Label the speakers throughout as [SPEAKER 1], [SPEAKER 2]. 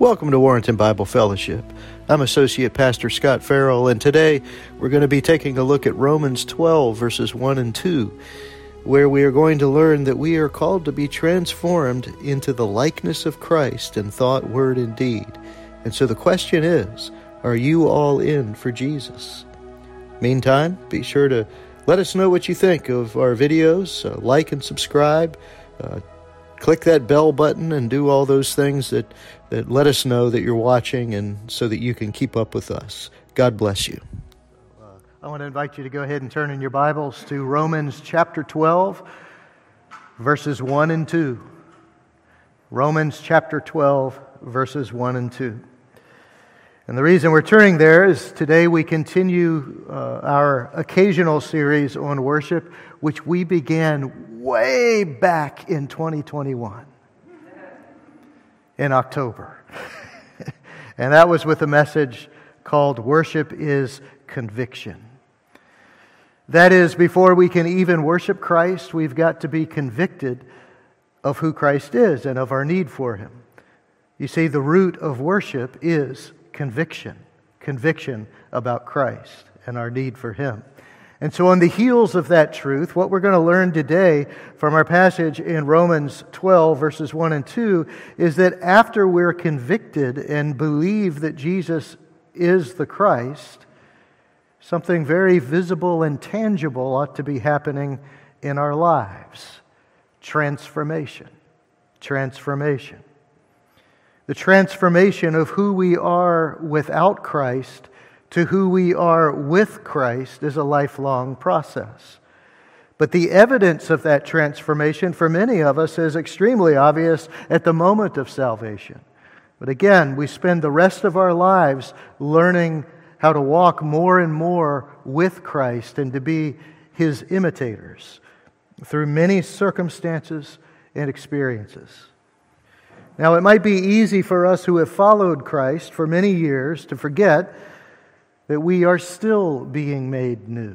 [SPEAKER 1] Welcome to Warrenton Bible Fellowship. I'm Associate Pastor Scott Farrell, and today we're going to be taking a look at Romans 12, verses 1 and 2, where we are going to learn that we are called to be transformed into the likeness of Christ in thought, word, and deed. And so the question is are you all in for Jesus? Meantime, be sure to let us know what you think of our videos, uh, like and subscribe. Uh, click that bell button and do all those things that, that let us know that you're watching and so that you can keep up with us. God bless you. Uh, I want to invite you to go ahead and turn in your Bibles to Romans chapter 12, verses 1 and 2. Romans chapter 12, verses 1 and 2. And the reason we're turning there is today we continue uh, our occasional series on worship, which we began way back in 2021 in October. and that was with a message called Worship is Conviction. That is, before we can even worship Christ, we've got to be convicted of who Christ is and of our need for Him. You see, the root of worship is conviction conviction about Christ and our need for Him. And so, on the heels of that truth, what we're going to learn today from our passage in Romans 12, verses 1 and 2, is that after we're convicted and believe that Jesus is the Christ, something very visible and tangible ought to be happening in our lives transformation. Transformation. The transformation of who we are without Christ to who we are with Christ is a lifelong process. But the evidence of that transformation for many of us is extremely obvious at the moment of salvation. But again, we spend the rest of our lives learning how to walk more and more with Christ and to be his imitators through many circumstances and experiences. Now, it might be easy for us who have followed Christ for many years to forget that we are still being made new.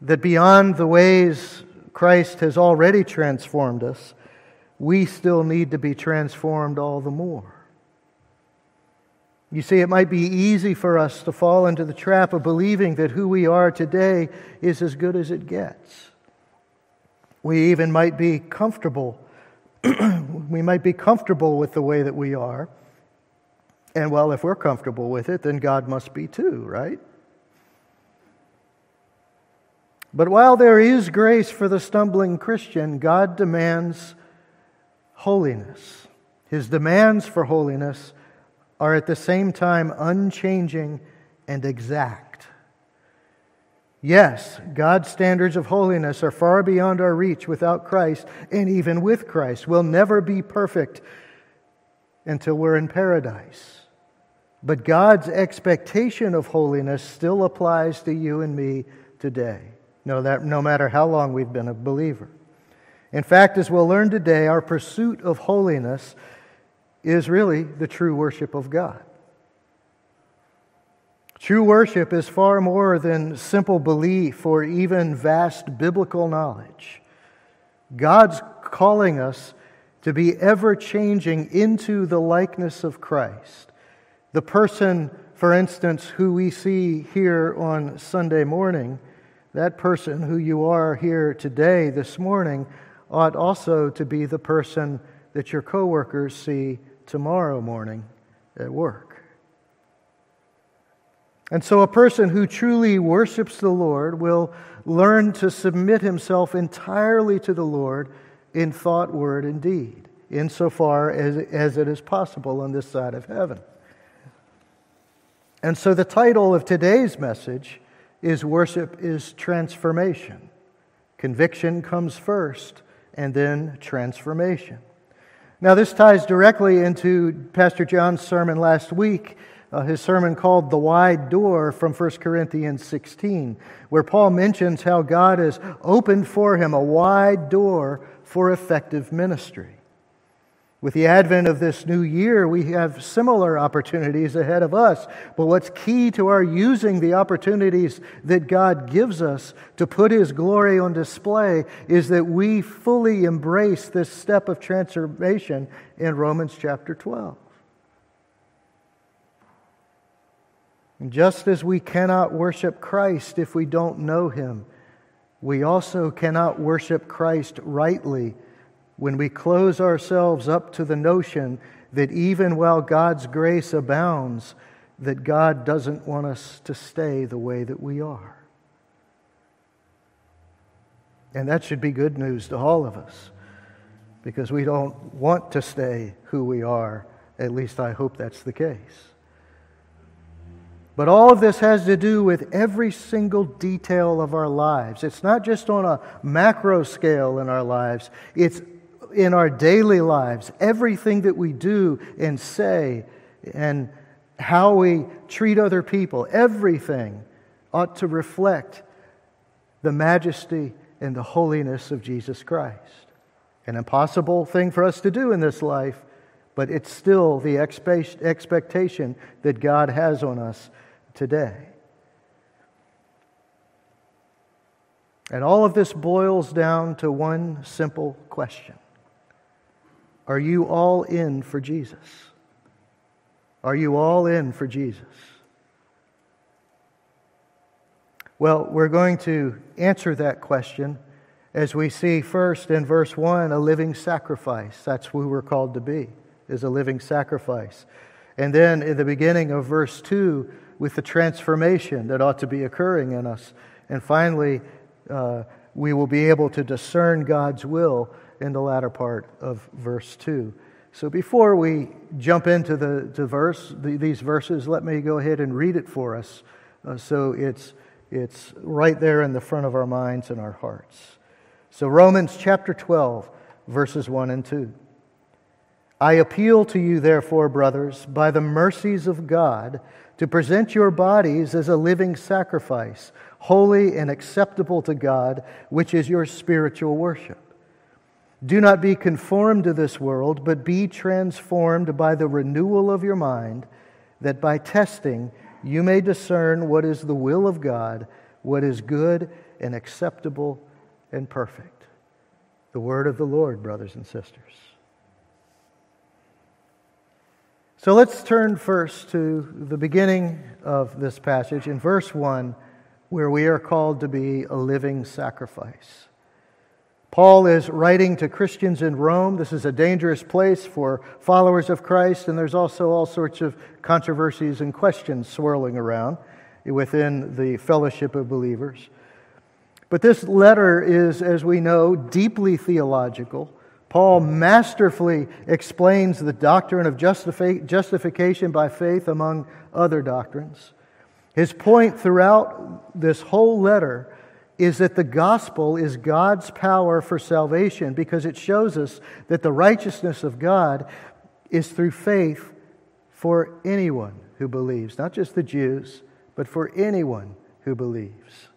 [SPEAKER 1] That beyond the ways Christ has already transformed us, we still need to be transformed all the more. You see, it might be easy for us to fall into the trap of believing that who we are today is as good as it gets. We even might be comfortable. we might be comfortable with the way that we are and well, if we're comfortable with it, then God must be too, right? But while there is grace for the stumbling Christian, God demands holiness. His demands for holiness are at the same time unchanging and exact. Yes, God's standards of holiness are far beyond our reach without Christ, and even with Christ. We'll never be perfect until we're in paradise. But God's expectation of holiness still applies to you and me today, no, that, no matter how long we've been a believer. In fact, as we'll learn today, our pursuit of holiness is really the true worship of God. True worship is far more than simple belief or even vast biblical knowledge. God's calling us to be ever changing into the likeness of Christ. The person, for instance, who we see here on Sunday morning, that person who you are here today, this morning, ought also to be the person that your coworkers see tomorrow morning at work. And so, a person who truly worships the Lord will learn to submit himself entirely to the Lord in thought, word, and deed, insofar as, as it is possible on this side of heaven. And so the title of today's message is Worship is Transformation. Conviction comes first, and then transformation. Now, this ties directly into Pastor John's sermon last week, uh, his sermon called The Wide Door from 1 Corinthians 16, where Paul mentions how God has opened for him a wide door for effective ministry. With the advent of this new year, we have similar opportunities ahead of us. But what's key to our using the opportunities that God gives us to put His glory on display is that we fully embrace this step of transformation in Romans chapter 12. And just as we cannot worship Christ if we don't know Him, we also cannot worship Christ rightly when we close ourselves up to the notion that even while God's grace abounds, that God doesn't want us to stay the way that we are. And that should be good news to all of us because we don't want to stay who we are. At least I hope that's the case. But all of this has to do with every single detail of our lives. It's not just on a macro scale in our lives, it's in our daily lives. Everything that we do and say and how we treat other people, everything ought to reflect the majesty and the holiness of Jesus Christ. An impossible thing for us to do in this life, but it's still the expectation that God has on us today. And all of this boils down to one simple question Are you all in for Jesus? Are you all in for Jesus? Well, we're going to answer that question as we see first in verse 1 a living sacrifice. That's who we're called to be, is a living sacrifice. And then in the beginning of verse 2, with the transformation that ought to be occurring in us. And finally, uh, we will be able to discern God's will in the latter part of verse 2. So before we jump into the, the verse, the, these verses, let me go ahead and read it for us uh, so it's it's right there in the front of our minds and our hearts. So, Romans chapter 12, verses 1 and 2. I appeal to you, therefore, brothers, by the mercies of God, to present your bodies as a living sacrifice, holy and acceptable to God, which is your spiritual worship. Do not be conformed to this world, but be transformed by the renewal of your mind, that by testing you may discern what is the will of God, what is good and acceptable and perfect. The word of the Lord, brothers and sisters. So let's turn first to the beginning of this passage in verse 1, where we are called to be a living sacrifice. Paul is writing to Christians in Rome. This is a dangerous place for followers of Christ, and there's also all sorts of controversies and questions swirling around within the fellowship of believers. But this letter is, as we know, deeply theological. Paul masterfully explains the doctrine of justifi- justification by faith, among other doctrines. His point throughout this whole letter is that the gospel is God's power for salvation because it shows us that the righteousness of God is through faith for anyone who believes, not just the Jews, but for anyone who believes.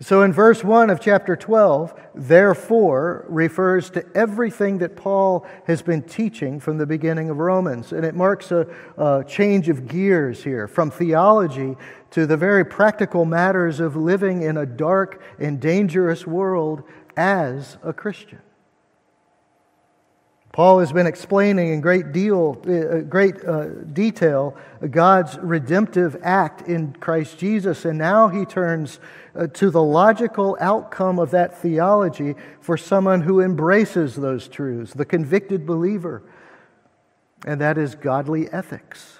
[SPEAKER 1] So in verse 1 of chapter 12, therefore refers to everything that Paul has been teaching from the beginning of Romans. And it marks a, a, change of gears here from theology to the very practical matters of living in a dark and dangerous world as a Christian. Paul has been explaining in great deal, uh, great uh, detail God's redemptive act in Christ Jesus, and now he turns uh, to the logical outcome of that theology for someone who embraces those truths, the convicted believer, and that is godly ethics.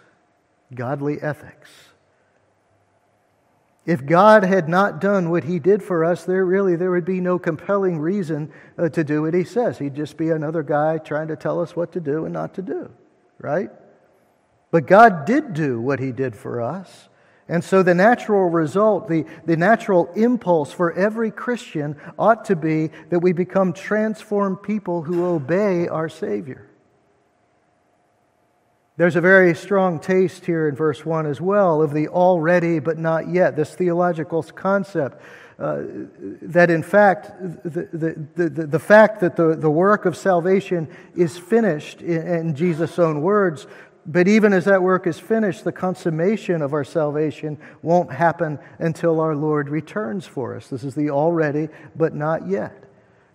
[SPEAKER 1] Godly ethics. If God had not done what he did for us, there really there would be no compelling reason uh, to do what he says. He'd just be another guy trying to tell us what to do and not to do, right? But God did do what he did for us. And so the natural result, the, the natural impulse for every Christian ought to be that we become transformed people who obey our Savior. There's a very strong taste here in verse 1 as well of the already but not yet, this theological concept. Uh, that in fact, the, the, the, the, fact that the, the work of salvation is finished in, in Jesus' own words, but even as that work is finished, the consummation of our salvation won't happen until our Lord returns for us. This is the already but not yet.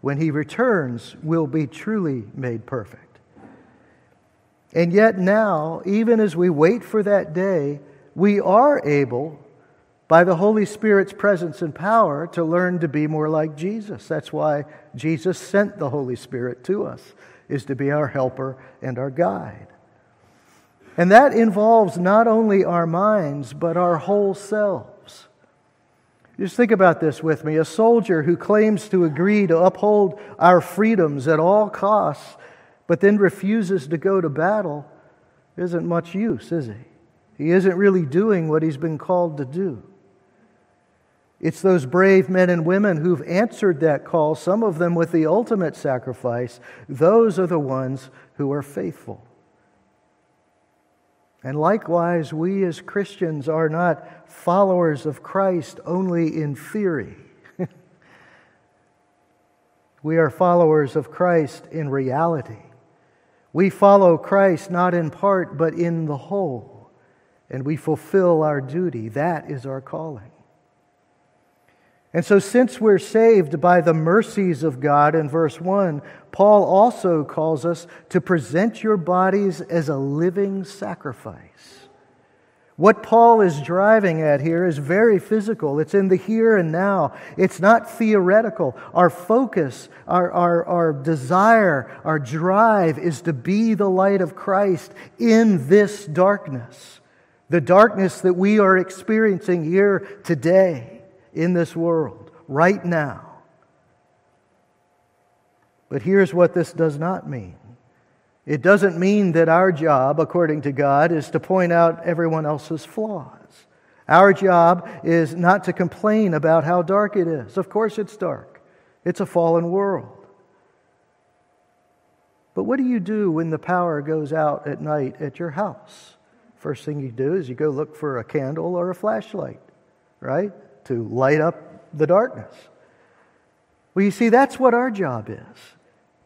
[SPEAKER 1] When he returns, we'll be truly made perfect. And yet, now, even as we wait for that day, we are able, by the Holy Spirit's presence and power, to learn to be more like Jesus. That's why Jesus sent the Holy Spirit to us, is to be our helper and our guide. And that involves not only our minds, but our whole selves. Just think about this with me. A soldier who claims to agree to uphold our freedoms at all costs, but then refuses to go to battle, isn't much use, is he? He isn't really doing what he's been called to do. It's those brave men and women who've answered that call, some of them with the ultimate sacrifice. Those are the ones who are faithful. And likewise, we as Christians are not followers of Christ only in theory. we are followers of Christ in reality. We follow Christ not in part, but in the whole. And we fulfill our duty. That is our calling. And so, since we're saved by the mercies of God in verse 1, Paul also calls us to present your bodies as a living sacrifice. What Paul is driving at here is very physical. It's in the here and now. It's not theoretical. Our focus, our, our, our desire, our drive is to be the light of Christ in this darkness, the darkness that we are experiencing here today in this world right now. But here's what this does not mean it doesn't mean that our job, according to God, is to point out everyone else's flaws. Our job is not to complain about how dark it is. Of course, it's dark, it's a fallen world. But what do you do when the power goes out at night at your house? First thing you do is you go look for a candle or a flashlight, right? to light up the darkness. Well, you see, that's what our job is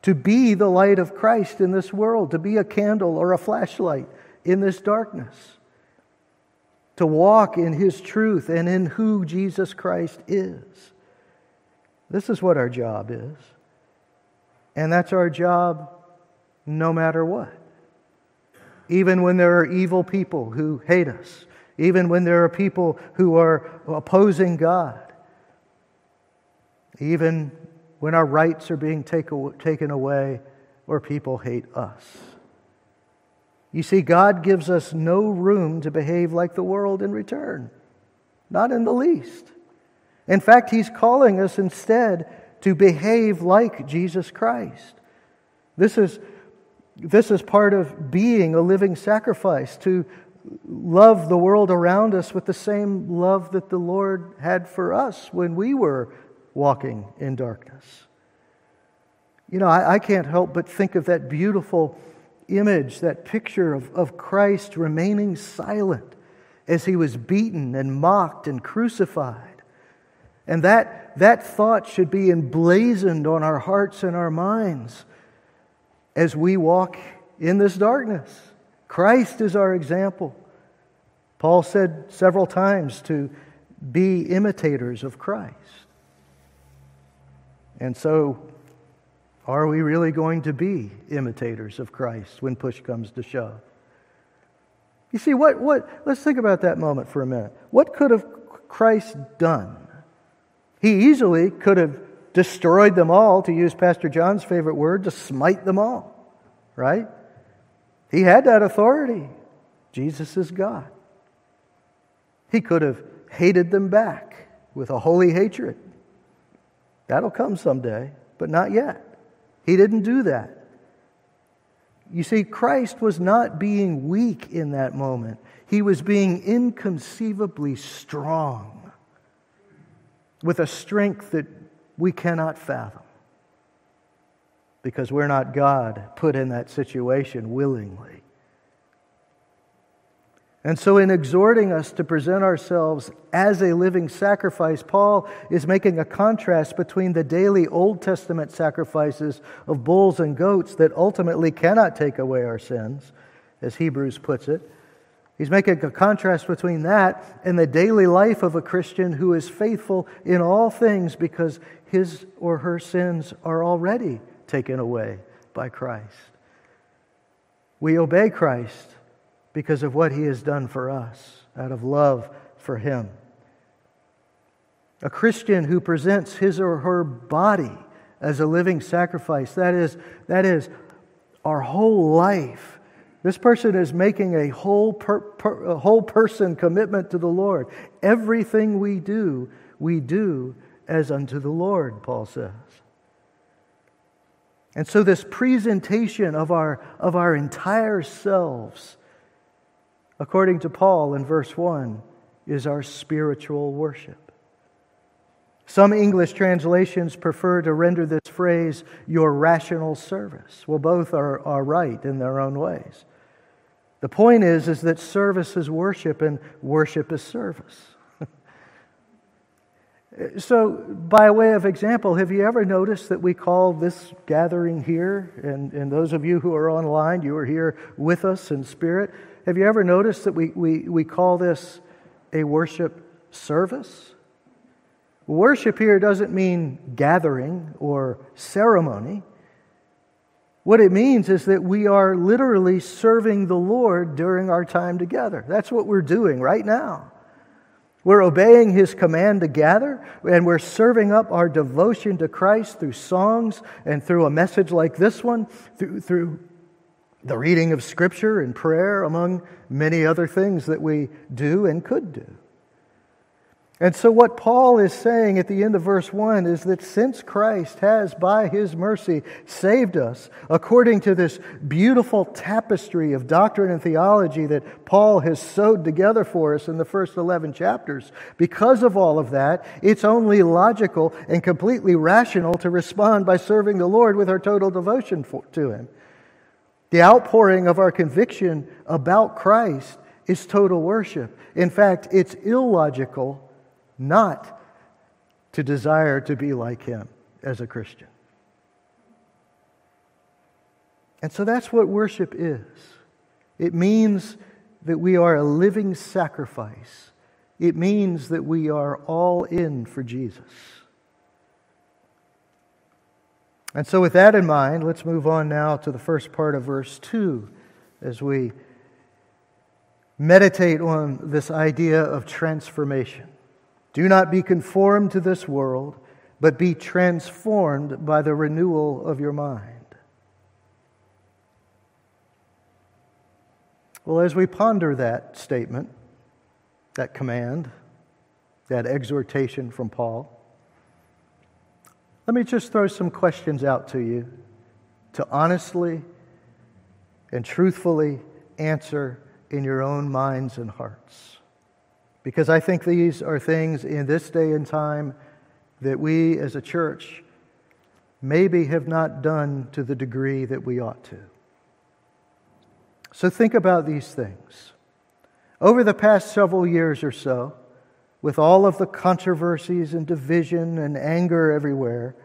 [SPEAKER 1] to be the light of Christ in this world, to be a candle or a flashlight in this darkness, to walk in His truth and in who Jesus Christ is. This is what our job is. And that's our job no matter what. Even when there are evil people who hate us, even when there are people who are opposing God, even when our rights are being take, taken away or people hate us. You see, God gives us no room to behave like the world in return, not in the least. In fact, He's calling us instead to behave like Jesus Christ. This is, this is part of being a living sacrifice, to love the world around us with the same love that the Lord had for us when we were walking in darkness. You know, I, I can't help but think of that beautiful image, that picture of, of Christ remaining silent as he was beaten and mocked and crucified. And that, that thought should be emblazoned on our hearts and our minds as we walk in this darkness. Christ is our example. Paul said several times to be imitators of Christ. And so, are we really going to be imitators of Christ when push comes to shove? You see, what, what, let's think about that moment for a minute. What could have Christ done? He easily could have destroyed them all, to use Pastor John's favorite word, to smite them all, right? He had that authority. Jesus is God. He could have hated them back with a holy hatred. That'll come someday, but not yet. He didn't do that. You see, Christ was not being weak in that moment, he was being inconceivably strong with a strength that we cannot fathom because we're not God put in that situation willingly. And so, in exhorting us to present ourselves as a living sacrifice, Paul is making a contrast between the daily Old Testament sacrifices of bulls and goats that ultimately cannot take away our sins, as Hebrews puts it. He's making a contrast between that and the daily life of a Christian who is faithful in all things because his or her sins are already taken away by Christ. We obey Christ because of what he has done for us. out of love for Him. A Christian who presents his or her body as a living sacrifice, that is, that is our whole life. This person is making a whole, per, per, a whole person commitment to the Lord. Everything we do, we do as unto the Lord, Paul says. And so, this presentation of our, of our entire selves, according to Paul in verse 1, is our spiritual worship. Some English translations prefer to render this phrase your rational service. Well, both are, are right in their own ways. The point is, is that service is worship and worship is service. so, by way of example, have you ever noticed that we call this gathering here, and, and those of you who are online, you are here with us in spirit, have you ever noticed that we, we, we call this a worship service? Worship here doesn't mean gathering or ceremony. What it means is that we are literally serving the Lord during our time together. That's what we're doing right now. We're obeying His command to gather, and we're serving up our devotion to Christ through songs and through a message like this one, through, through the reading of Scripture and prayer, among many other things that we do and could do. And so, what Paul is saying at the end of verse 1 is that since Christ has, by his mercy, saved us, according to this beautiful tapestry of doctrine and theology that Paul has sewed together for us in the first 11 chapters, because of all of that, it's only logical and completely rational to respond by serving the Lord with our total devotion for, to him. The outpouring of our conviction about Christ is total worship. In fact, it's illogical not to desire to be like him as a Christian. And so that's what worship is it means that we are a living sacrifice, it means that we are all in for Jesus. And so, with that in mind, let's move on now to the first part of verse 2 as we meditate on this idea of transformation. Do not be conformed to this world, but be transformed by the renewal of your mind. Well, as we ponder that statement, that command, that exhortation from Paul, let me just throw some questions out to you to honestly and truthfully answer in your own minds and hearts. Because I think these are things in this day and time that we as a church maybe have not done to the degree that we ought to. So think about these things. Over the past several years or so, with all of the controversies and division and anger everywhere,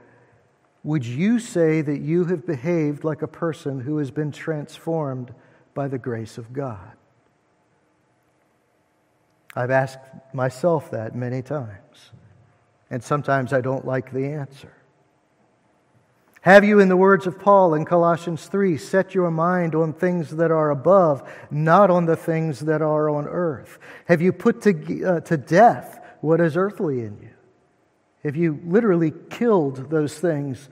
[SPEAKER 1] would you say that you have behaved like a person who has been transformed by the grace of God? I've asked myself that many times, and sometimes I don't like the answer. Have you, in the words of Paul in Colossians 3, set your mind on things that are above, not on the things that are on earth? Have you put to, uh, to death what is earthly in you? Have you literally killed those things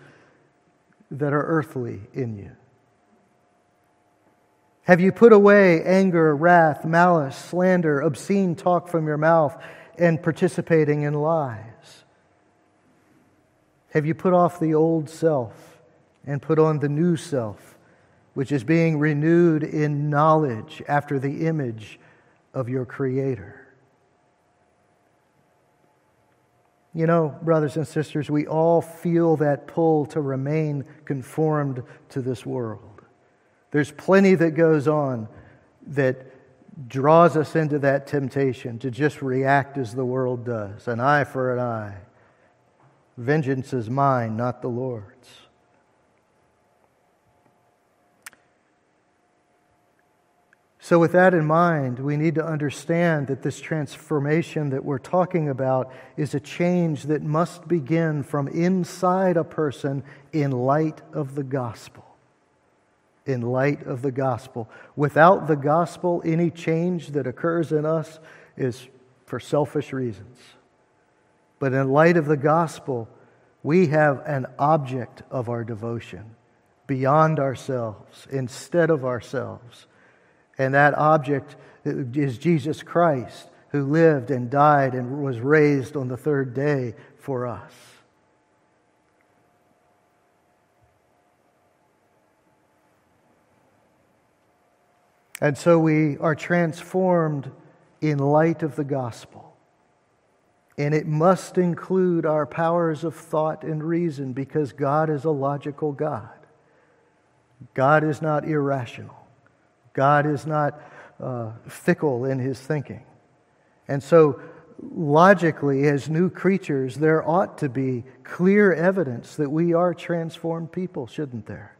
[SPEAKER 1] that are earthly in you? Have you put away anger, wrath, malice, slander, obscene talk from your mouth, and participating in lies? Have you put off the old self and put on the new self, which is being renewed in knowledge after the image of your Creator? You know, brothers and sisters, we all feel that pull to remain conformed to this world. There's plenty that goes on that draws us into that temptation to just react as the world does an eye for an eye. Vengeance is mine, not the Lord's. So, with that in mind, we need to understand that this transformation that we're talking about is a change that must begin from inside a person in light of the gospel in light of the gospel. Without the gospel, any change that occurs in us is for selfish reasons. But in light of the gospel, we have an object of our devotion beyond ourselves, instead of ourselves. And that object is Jesus Christ, who lived and died and was raised on the third day for us. And so we are transformed in light of the gospel. And it must include our powers of thought and reason because God is a logical God. God is not irrational. God is not uh, fickle in his thinking. And so, logically, as new creatures, there ought to be clear evidence that we are transformed people, shouldn't there?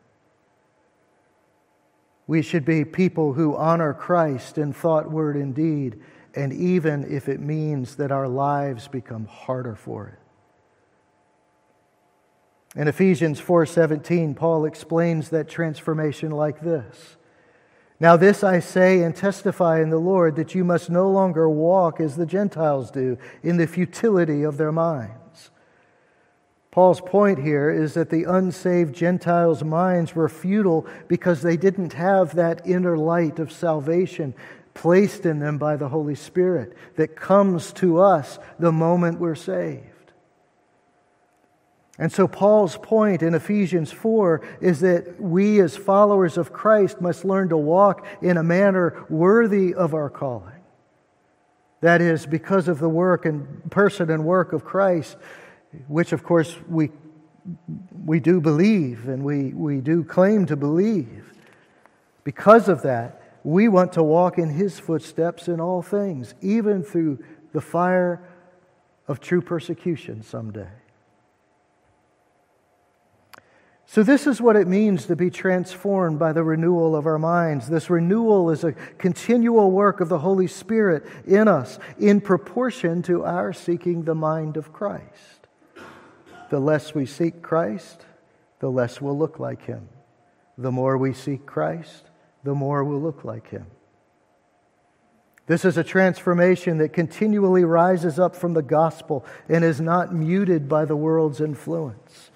[SPEAKER 1] We should be people who honor Christ in thought, word, and deed, and even if it means that our lives become harder for it. In Ephesians 4:17, Paul explains that transformation like this. Now this I say and testify in the Lord that you must no longer walk as the Gentiles do in the futility of their minds. Paul's point here is that the unsaved Gentiles' minds were futile because they didn't have that inner light of salvation placed in them by the Holy Spirit that comes to us the moment we're saved. And so, Paul's point in Ephesians 4 is that we, as followers of Christ, must learn to walk in a manner worthy of our calling. That is, because of the work and person and work of Christ, which, of course, we, we do believe and we, we do claim to believe. Because of that, we want to walk in his footsteps in all things, even through the fire of true persecution someday. So, this is what it means to be transformed by the renewal of our minds. This renewal is a continual work of the Holy Spirit in us in proportion to our seeking the mind of Christ. The less we seek Christ, the less we'll look like Him. The more we seek Christ, the more we'll look like Him. This is a transformation that continually rises up from the gospel and is not muted by the world's influence.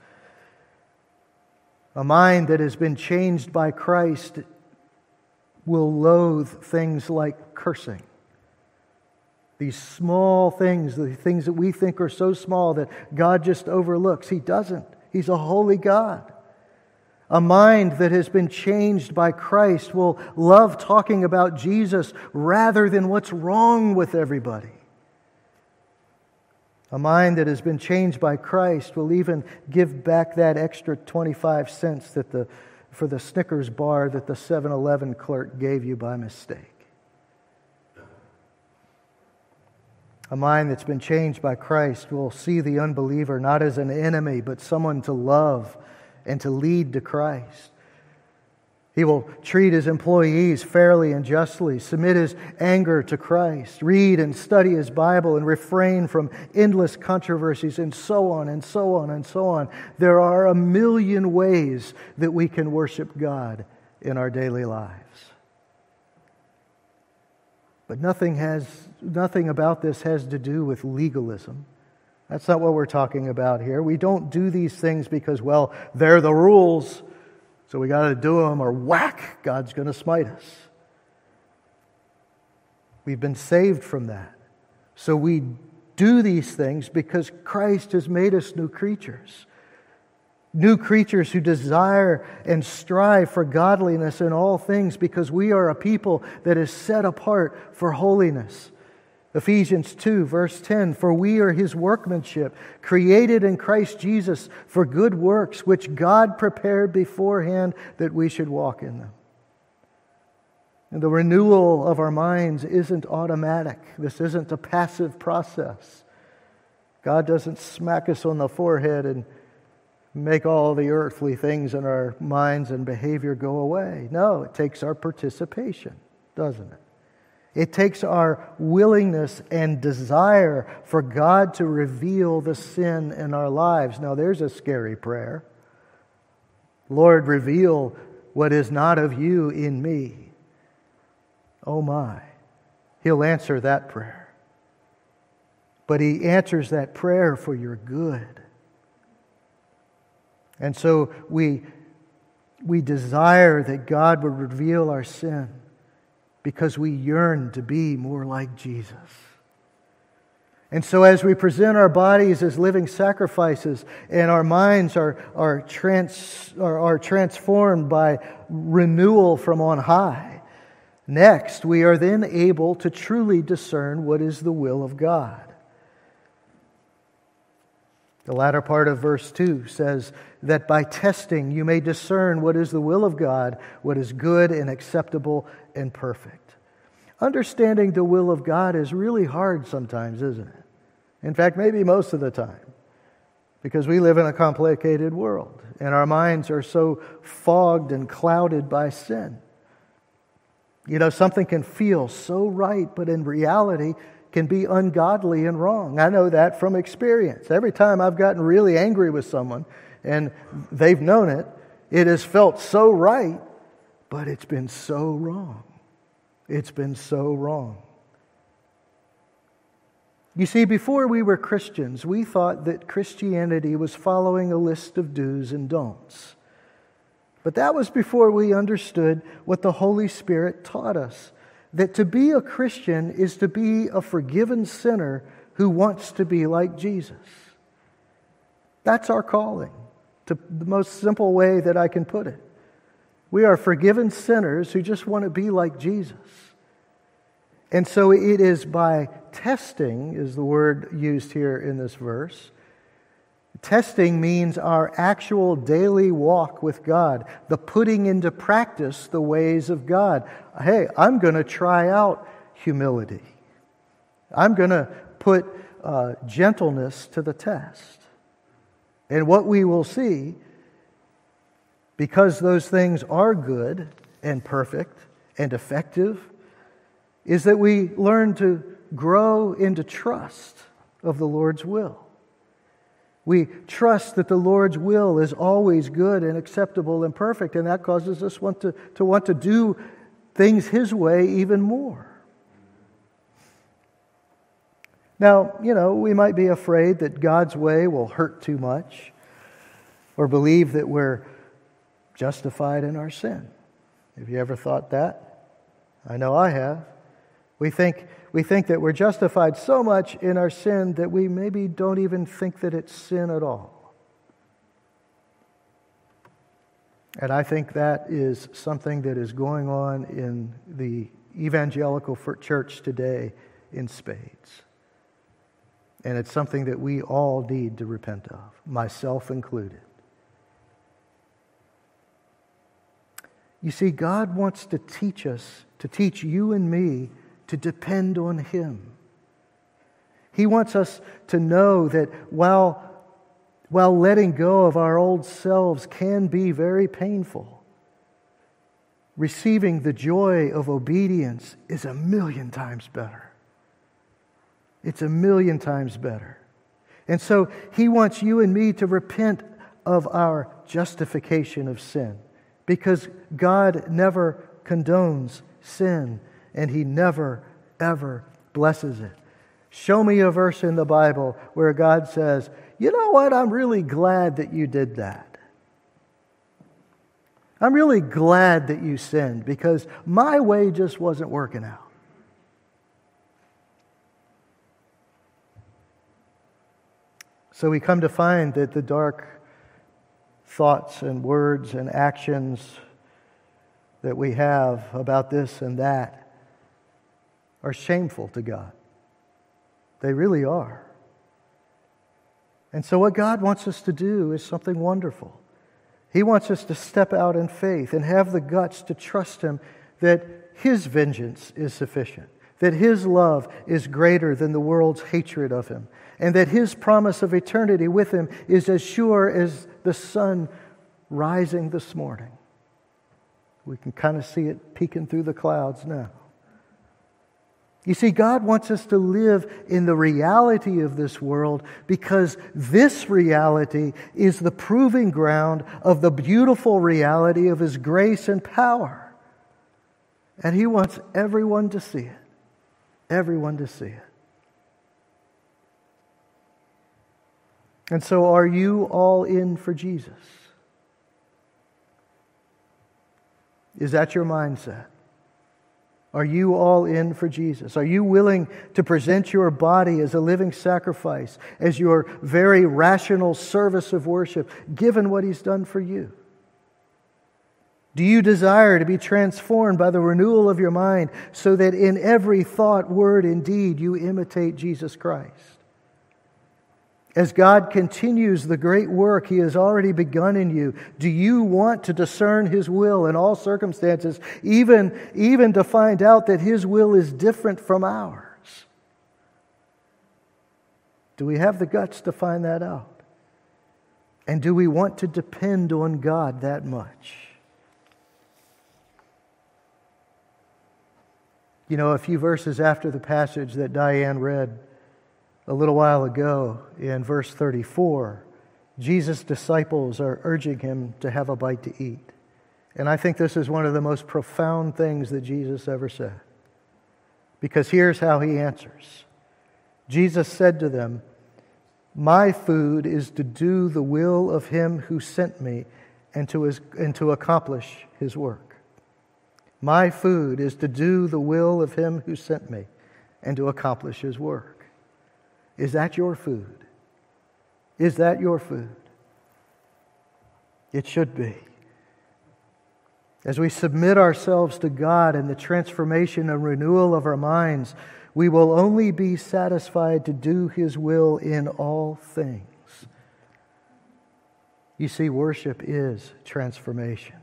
[SPEAKER 1] A mind that has been changed by Christ will loathe things like cursing. These small things, the things that we think are so small that God just overlooks. He doesn't. He's a holy God. A mind that has been changed by Christ will love talking about Jesus rather than what's wrong with everybody. A mind that has been changed by Christ will even give back that extra 25 cents that the, for the Snickers bar that the 7 Eleven clerk gave you by mistake. A mind that's been changed by Christ will see the unbeliever not as an enemy, but someone to love and to lead to Christ. He will treat his employees fairly and justly, submit his anger to Christ, read and study his Bible, and refrain from endless controversies, and so on and so on and so on. There are a million ways that we can worship God in our daily lives. But nothing, has, nothing about this has to do with legalism. That's not what we're talking about here. We don't do these things because, well, they're the rules. So we got to do them or whack, God's going to smite us. We've been saved from that. So we do these things because Christ has made us new creatures. New creatures who desire and strive for godliness in all things because we are a people that is set apart for holiness. Ephesians 2, verse 10 For we are his workmanship, created in Christ Jesus for good works, which God prepared beforehand that we should walk in them. And the renewal of our minds isn't automatic, this isn't a passive process. God doesn't smack us on the forehead and make all the earthly things in our minds and behavior go away. No, it takes our participation, doesn't it? It takes our willingness and desire for God to reveal the sin in our lives. Now, there's a scary prayer. Lord, reveal what is not of you in me. Oh my. He'll answer that prayer. but He answers that prayer for your good. And so we, we desire that God would reveal our sin because we yearn to be more like Jesus. And so, as we present our bodies as living sacrifices and our minds are, are, trans, are, are transformed by renewal from on high, next we are then able to truly discern what is the will of God. The latter part of verse 2 says that by testing you may discern what is the will of God, what is good and acceptable and perfect. Understanding the will of God is really hard sometimes, isn't it? In fact, maybe most of the time, because we live in a complicated world and our minds are so fogged and clouded by sin. You know, something can feel so right, but in reality, can be ungodly and wrong. I know that from experience. Every time I've gotten really angry with someone and they've known it, it has felt so right, but it's been so wrong. It's been so wrong. You see, before we were Christians, we thought that Christianity was following a list of do's and don'ts. But that was before we understood what the Holy Spirit taught us that to be a Christian is to be a forgiven sinner who wants to be like Jesus. That's our calling, to the most simple way that I can put it. We are forgiven sinners who just want to be like Jesus. And so it is by testing, is the word used here in this verse. Testing means our actual daily walk with God, the putting into practice the ways of God. Hey, I'm going to try out humility. I'm going to put uh, gentleness to the test. And what we will see, because those things are good and perfect and effective, is that we learn to grow into trust of the Lord's will. We trust that the Lord's will is always good and acceptable and perfect, and that causes us want to, to want to do things His way even more. Now, you know, we might be afraid that God's way will hurt too much or believe that we're justified in our sin. Have you ever thought that? I know I have. We think, we think that we're justified so much in our sin that we maybe don't even think that it's sin at all. And I think that is something that is going on in the evangelical church today in spades. And it's something that we all need to repent of, myself included. You see, God wants to teach us, to teach you and me to depend on Him. He wants us to know that while, while letting go of our old selves can be very painful, receiving the joy of obedience is a million times better. It's a million times better. And so he wants you and me to repent of our justification of sin because God never condones sin and he never, ever blesses it. Show me a verse in the Bible where God says, You know what? I'm really glad that you did that. I'm really glad that you sinned because my way just wasn't working out. So we come to find that the dark thoughts and words and actions that we have about this and that are shameful to God. They really are. And so, what God wants us to do is something wonderful. He wants us to step out in faith and have the guts to trust Him that His vengeance is sufficient, that His love is greater than the world's hatred of Him, and that His promise of eternity with Him is as sure as the sun rising this morning. We can kind of see it peeking through the clouds now. You see, God wants us to live in the reality of this world because this reality is the proving ground of the beautiful reality of His grace and power. And He wants everyone to see it. Everyone to see it. And so, are you all in for Jesus? Is that your mindset? Are you all in for Jesus? Are you willing to present your body as a living sacrifice, as your very rational service of worship, given what He's done for you? Do you desire to be transformed by the renewal of your mind so that in every thought, word, and deed you imitate Jesus Christ? As God continues the great work He has already begun in you, do you want to discern His will in all circumstances, even, even to find out that His will is different from ours? Do we have the guts to find that out? And do we want to depend on God that much? You know, a few verses after the passage that Diane read a little while ago in verse 34, Jesus' disciples are urging him to have a bite to eat. And I think this is one of the most profound things that Jesus ever said. Because here's how he answers Jesus said to them, My food is to do the will of him who sent me and to, his, and to accomplish his work. My food is to do the will of him who sent me and to accomplish his work. Is that your food? Is that your food? It should be. As we submit ourselves to God and the transformation and renewal of our minds, we will only be satisfied to do His will in all things. You see, worship is transformation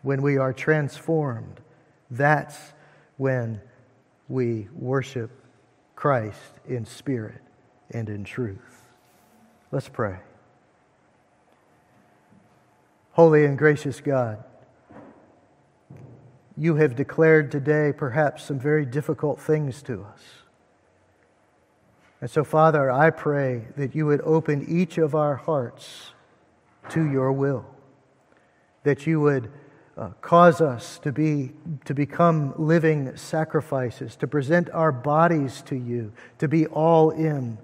[SPEAKER 1] when we are transformed, that's when we worship Christ in spirit and in truth. Let's pray. Holy and gracious God, you have declared today perhaps some very difficult things to us. And so, Father, I pray that you would open each of our hearts to your will, that you would uh, cause us to, be, to become living sacrifices, to present our bodies to you, to be all in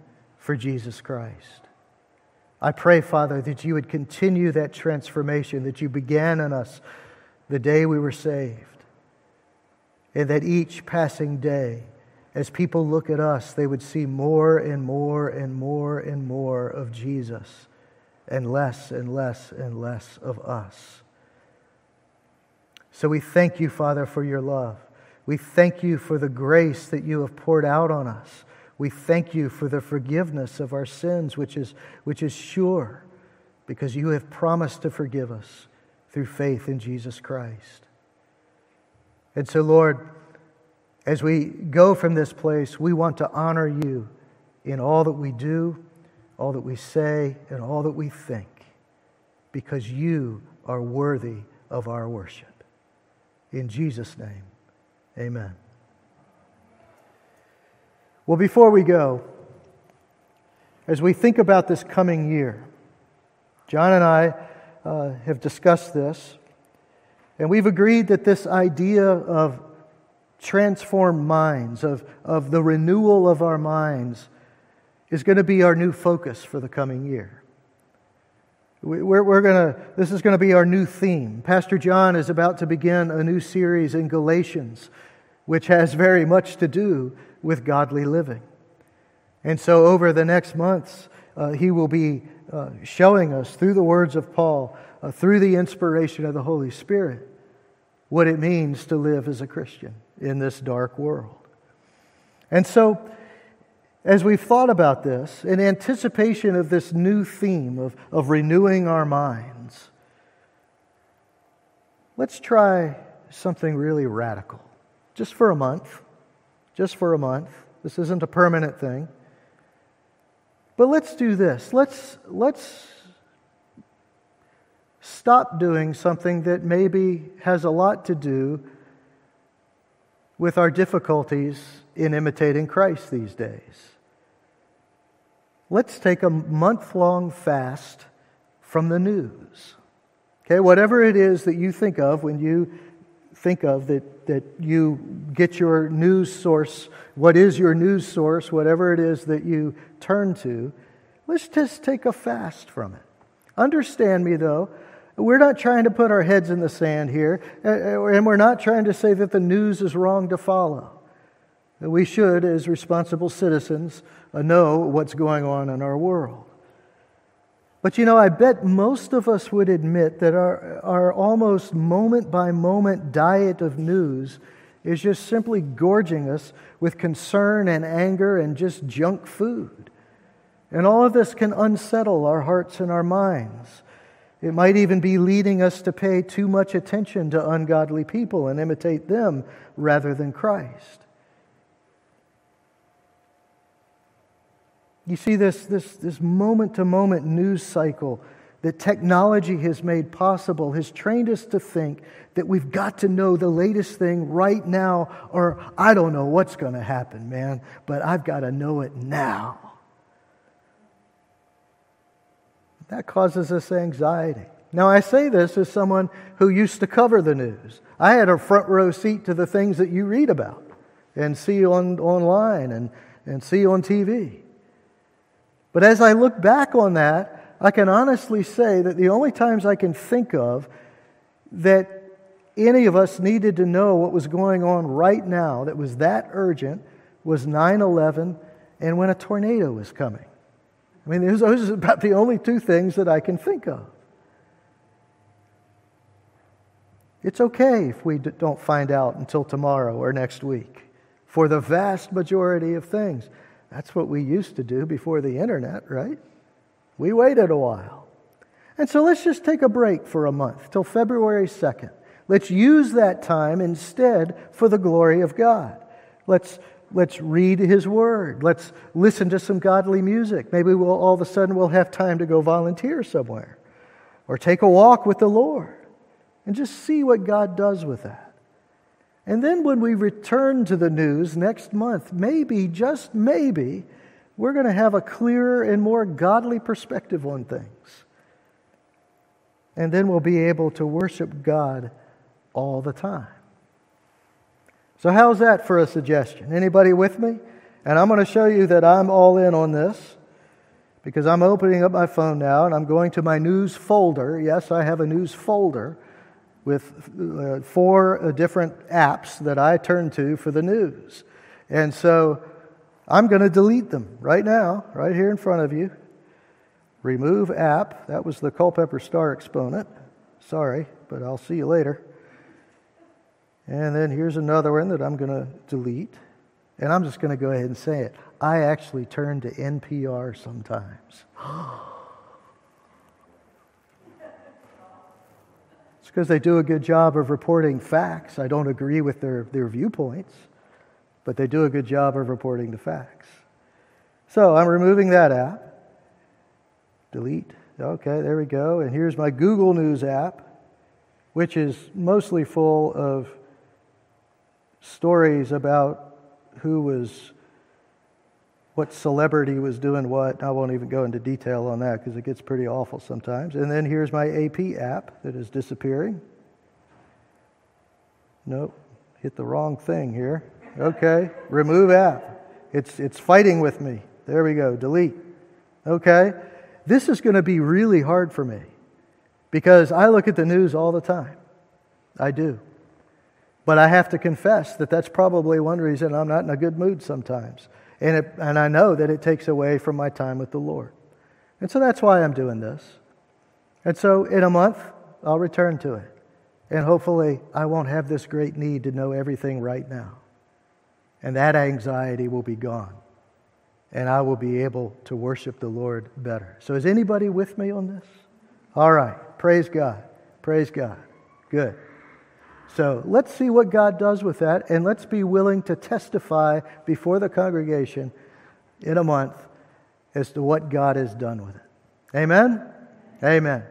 [SPEAKER 1] for Jesus Christ. I pray, Father, that you would continue that transformation that you began in us the day we were saved. And that each passing day, as people look at us, they would see more and more and more and more of Jesus and less and less and less of us. So we thank you, Father, for your love. We thank you for the grace that you have poured out on us. We thank you for the forgiveness of our sins, which is, which is sure, because you have promised to forgive us through faith in Jesus Christ. And so, Lord, as we go from this place, we want to honor you in all that we do, all that we say, and all that we think, because you are worthy of our worship. In Jesus' name, amen. Well, before we go, as we think about this coming year, John and I uh, have discussed this, and we've agreed that this idea of transformed minds, of, of the renewal of our minds, is going to be our new focus for the coming year. We're, we're gonna, this is going to be our new theme. Pastor John is about to begin a new series in Galatians, which has very much to do with godly living. And so, over the next months, uh, he will be uh, showing us through the words of Paul, uh, through the inspiration of the Holy Spirit, what it means to live as a Christian in this dark world. And so, as we've thought about this, in anticipation of this new theme of, of renewing our minds, let's try something really radical. Just for a month. Just for a month. This isn't a permanent thing. But let's do this. Let's, let's stop doing something that maybe has a lot to do with our difficulties in imitating Christ these days let's take a month long fast from the news. Okay, whatever it is that you think of when you think of that, that you get your news source, what is your news source, whatever it is that you turn to, Let's just take a fast from it. Understand me, though. We're not trying to put our heads in the sand here, and we're not trying to say that the news is wrong to follow. We should, as responsible citizens, uh, know what's going on in our world. But you know, I bet most of us would admit that our, our almost moment by moment diet of news is just simply gorging us with concern and anger and just junk food. And all of this can unsettle our hearts and our minds. It might even be leading us to pay too much attention to ungodly people and imitate them rather than Christ. You see, this, this, this moment to moment news cycle that technology has made possible has trained us to think that we've got to know the latest thing right now, or I don't know what's going to happen, man, but I've got to know it now. That causes us anxiety. Now, I say this as someone who used to cover the news. I had a front row seat to the things that you read about and see on, online and, and see on TV. But as I look back on that, I can honestly say that the only times I can think of that any of us needed to know what was going on right now that was that urgent was 9 11 and when a tornado was coming. I mean, those are about the only two things that I can think of. It's okay if we don't find out until tomorrow or next week for the vast majority of things. That's what we used to do before the internet, right? We waited a while. And so let's just take a break for a month till February 2nd. Let's use that time instead for the glory of God. Let's, let's read His Word. Let's listen to some godly music. Maybe we'll, all of a sudden we'll have time to go volunteer somewhere or take a walk with the Lord and just see what God does with that. And then when we return to the news next month, maybe, just maybe, we're going to have a clearer and more godly perspective on things. And then we'll be able to worship God all the time. So how's that for a suggestion? Anybody with me? And I'm going to show you that I'm all in on this because I'm opening up my phone now and I'm going to my news folder. Yes, I have a news folder with uh, four uh, different apps that I turn to for the news. And so I'm going to delete them right now, right here in front of you. Remove app. That was the Culpeper Star exponent. Sorry, but I'll see you later. And then here's another one that I'm going to delete. And I'm just going to go ahead and say it. I actually turn to NPR sometimes. because they do a good job of reporting facts. I don't agree with their, their viewpoints, but they do a good job of reporting the facts. So I'm removing that app. Delete. Okay, there we go. And here's my Google News app, which is mostly full of stories about who was what celebrity was doing what. I won't even go into detail on that because it gets pretty awful sometimes. And then here's my AP app that is disappearing. Nope, hit the wrong thing here. Okay, remove app. It's, it's fighting with me. There we go, delete. Okay, this is going to be really hard for me because I look at the news all the time. I do. But I have to confess that that's probably one reason I'm not in a good mood sometimes. And, it, and I know that it takes away from my time with the Lord. And so that's why I'm doing this. And so in a month, I'll return to it. And hopefully, I won't have this great need to know everything right now. And that anxiety will be gone. And I will be able to worship the Lord better. So, is anybody with me on this? All right. Praise God. Praise God. Good. So let's see what God does with that, and let's be willing to testify before the congregation in a month as to what God has done with it. Amen? Amen.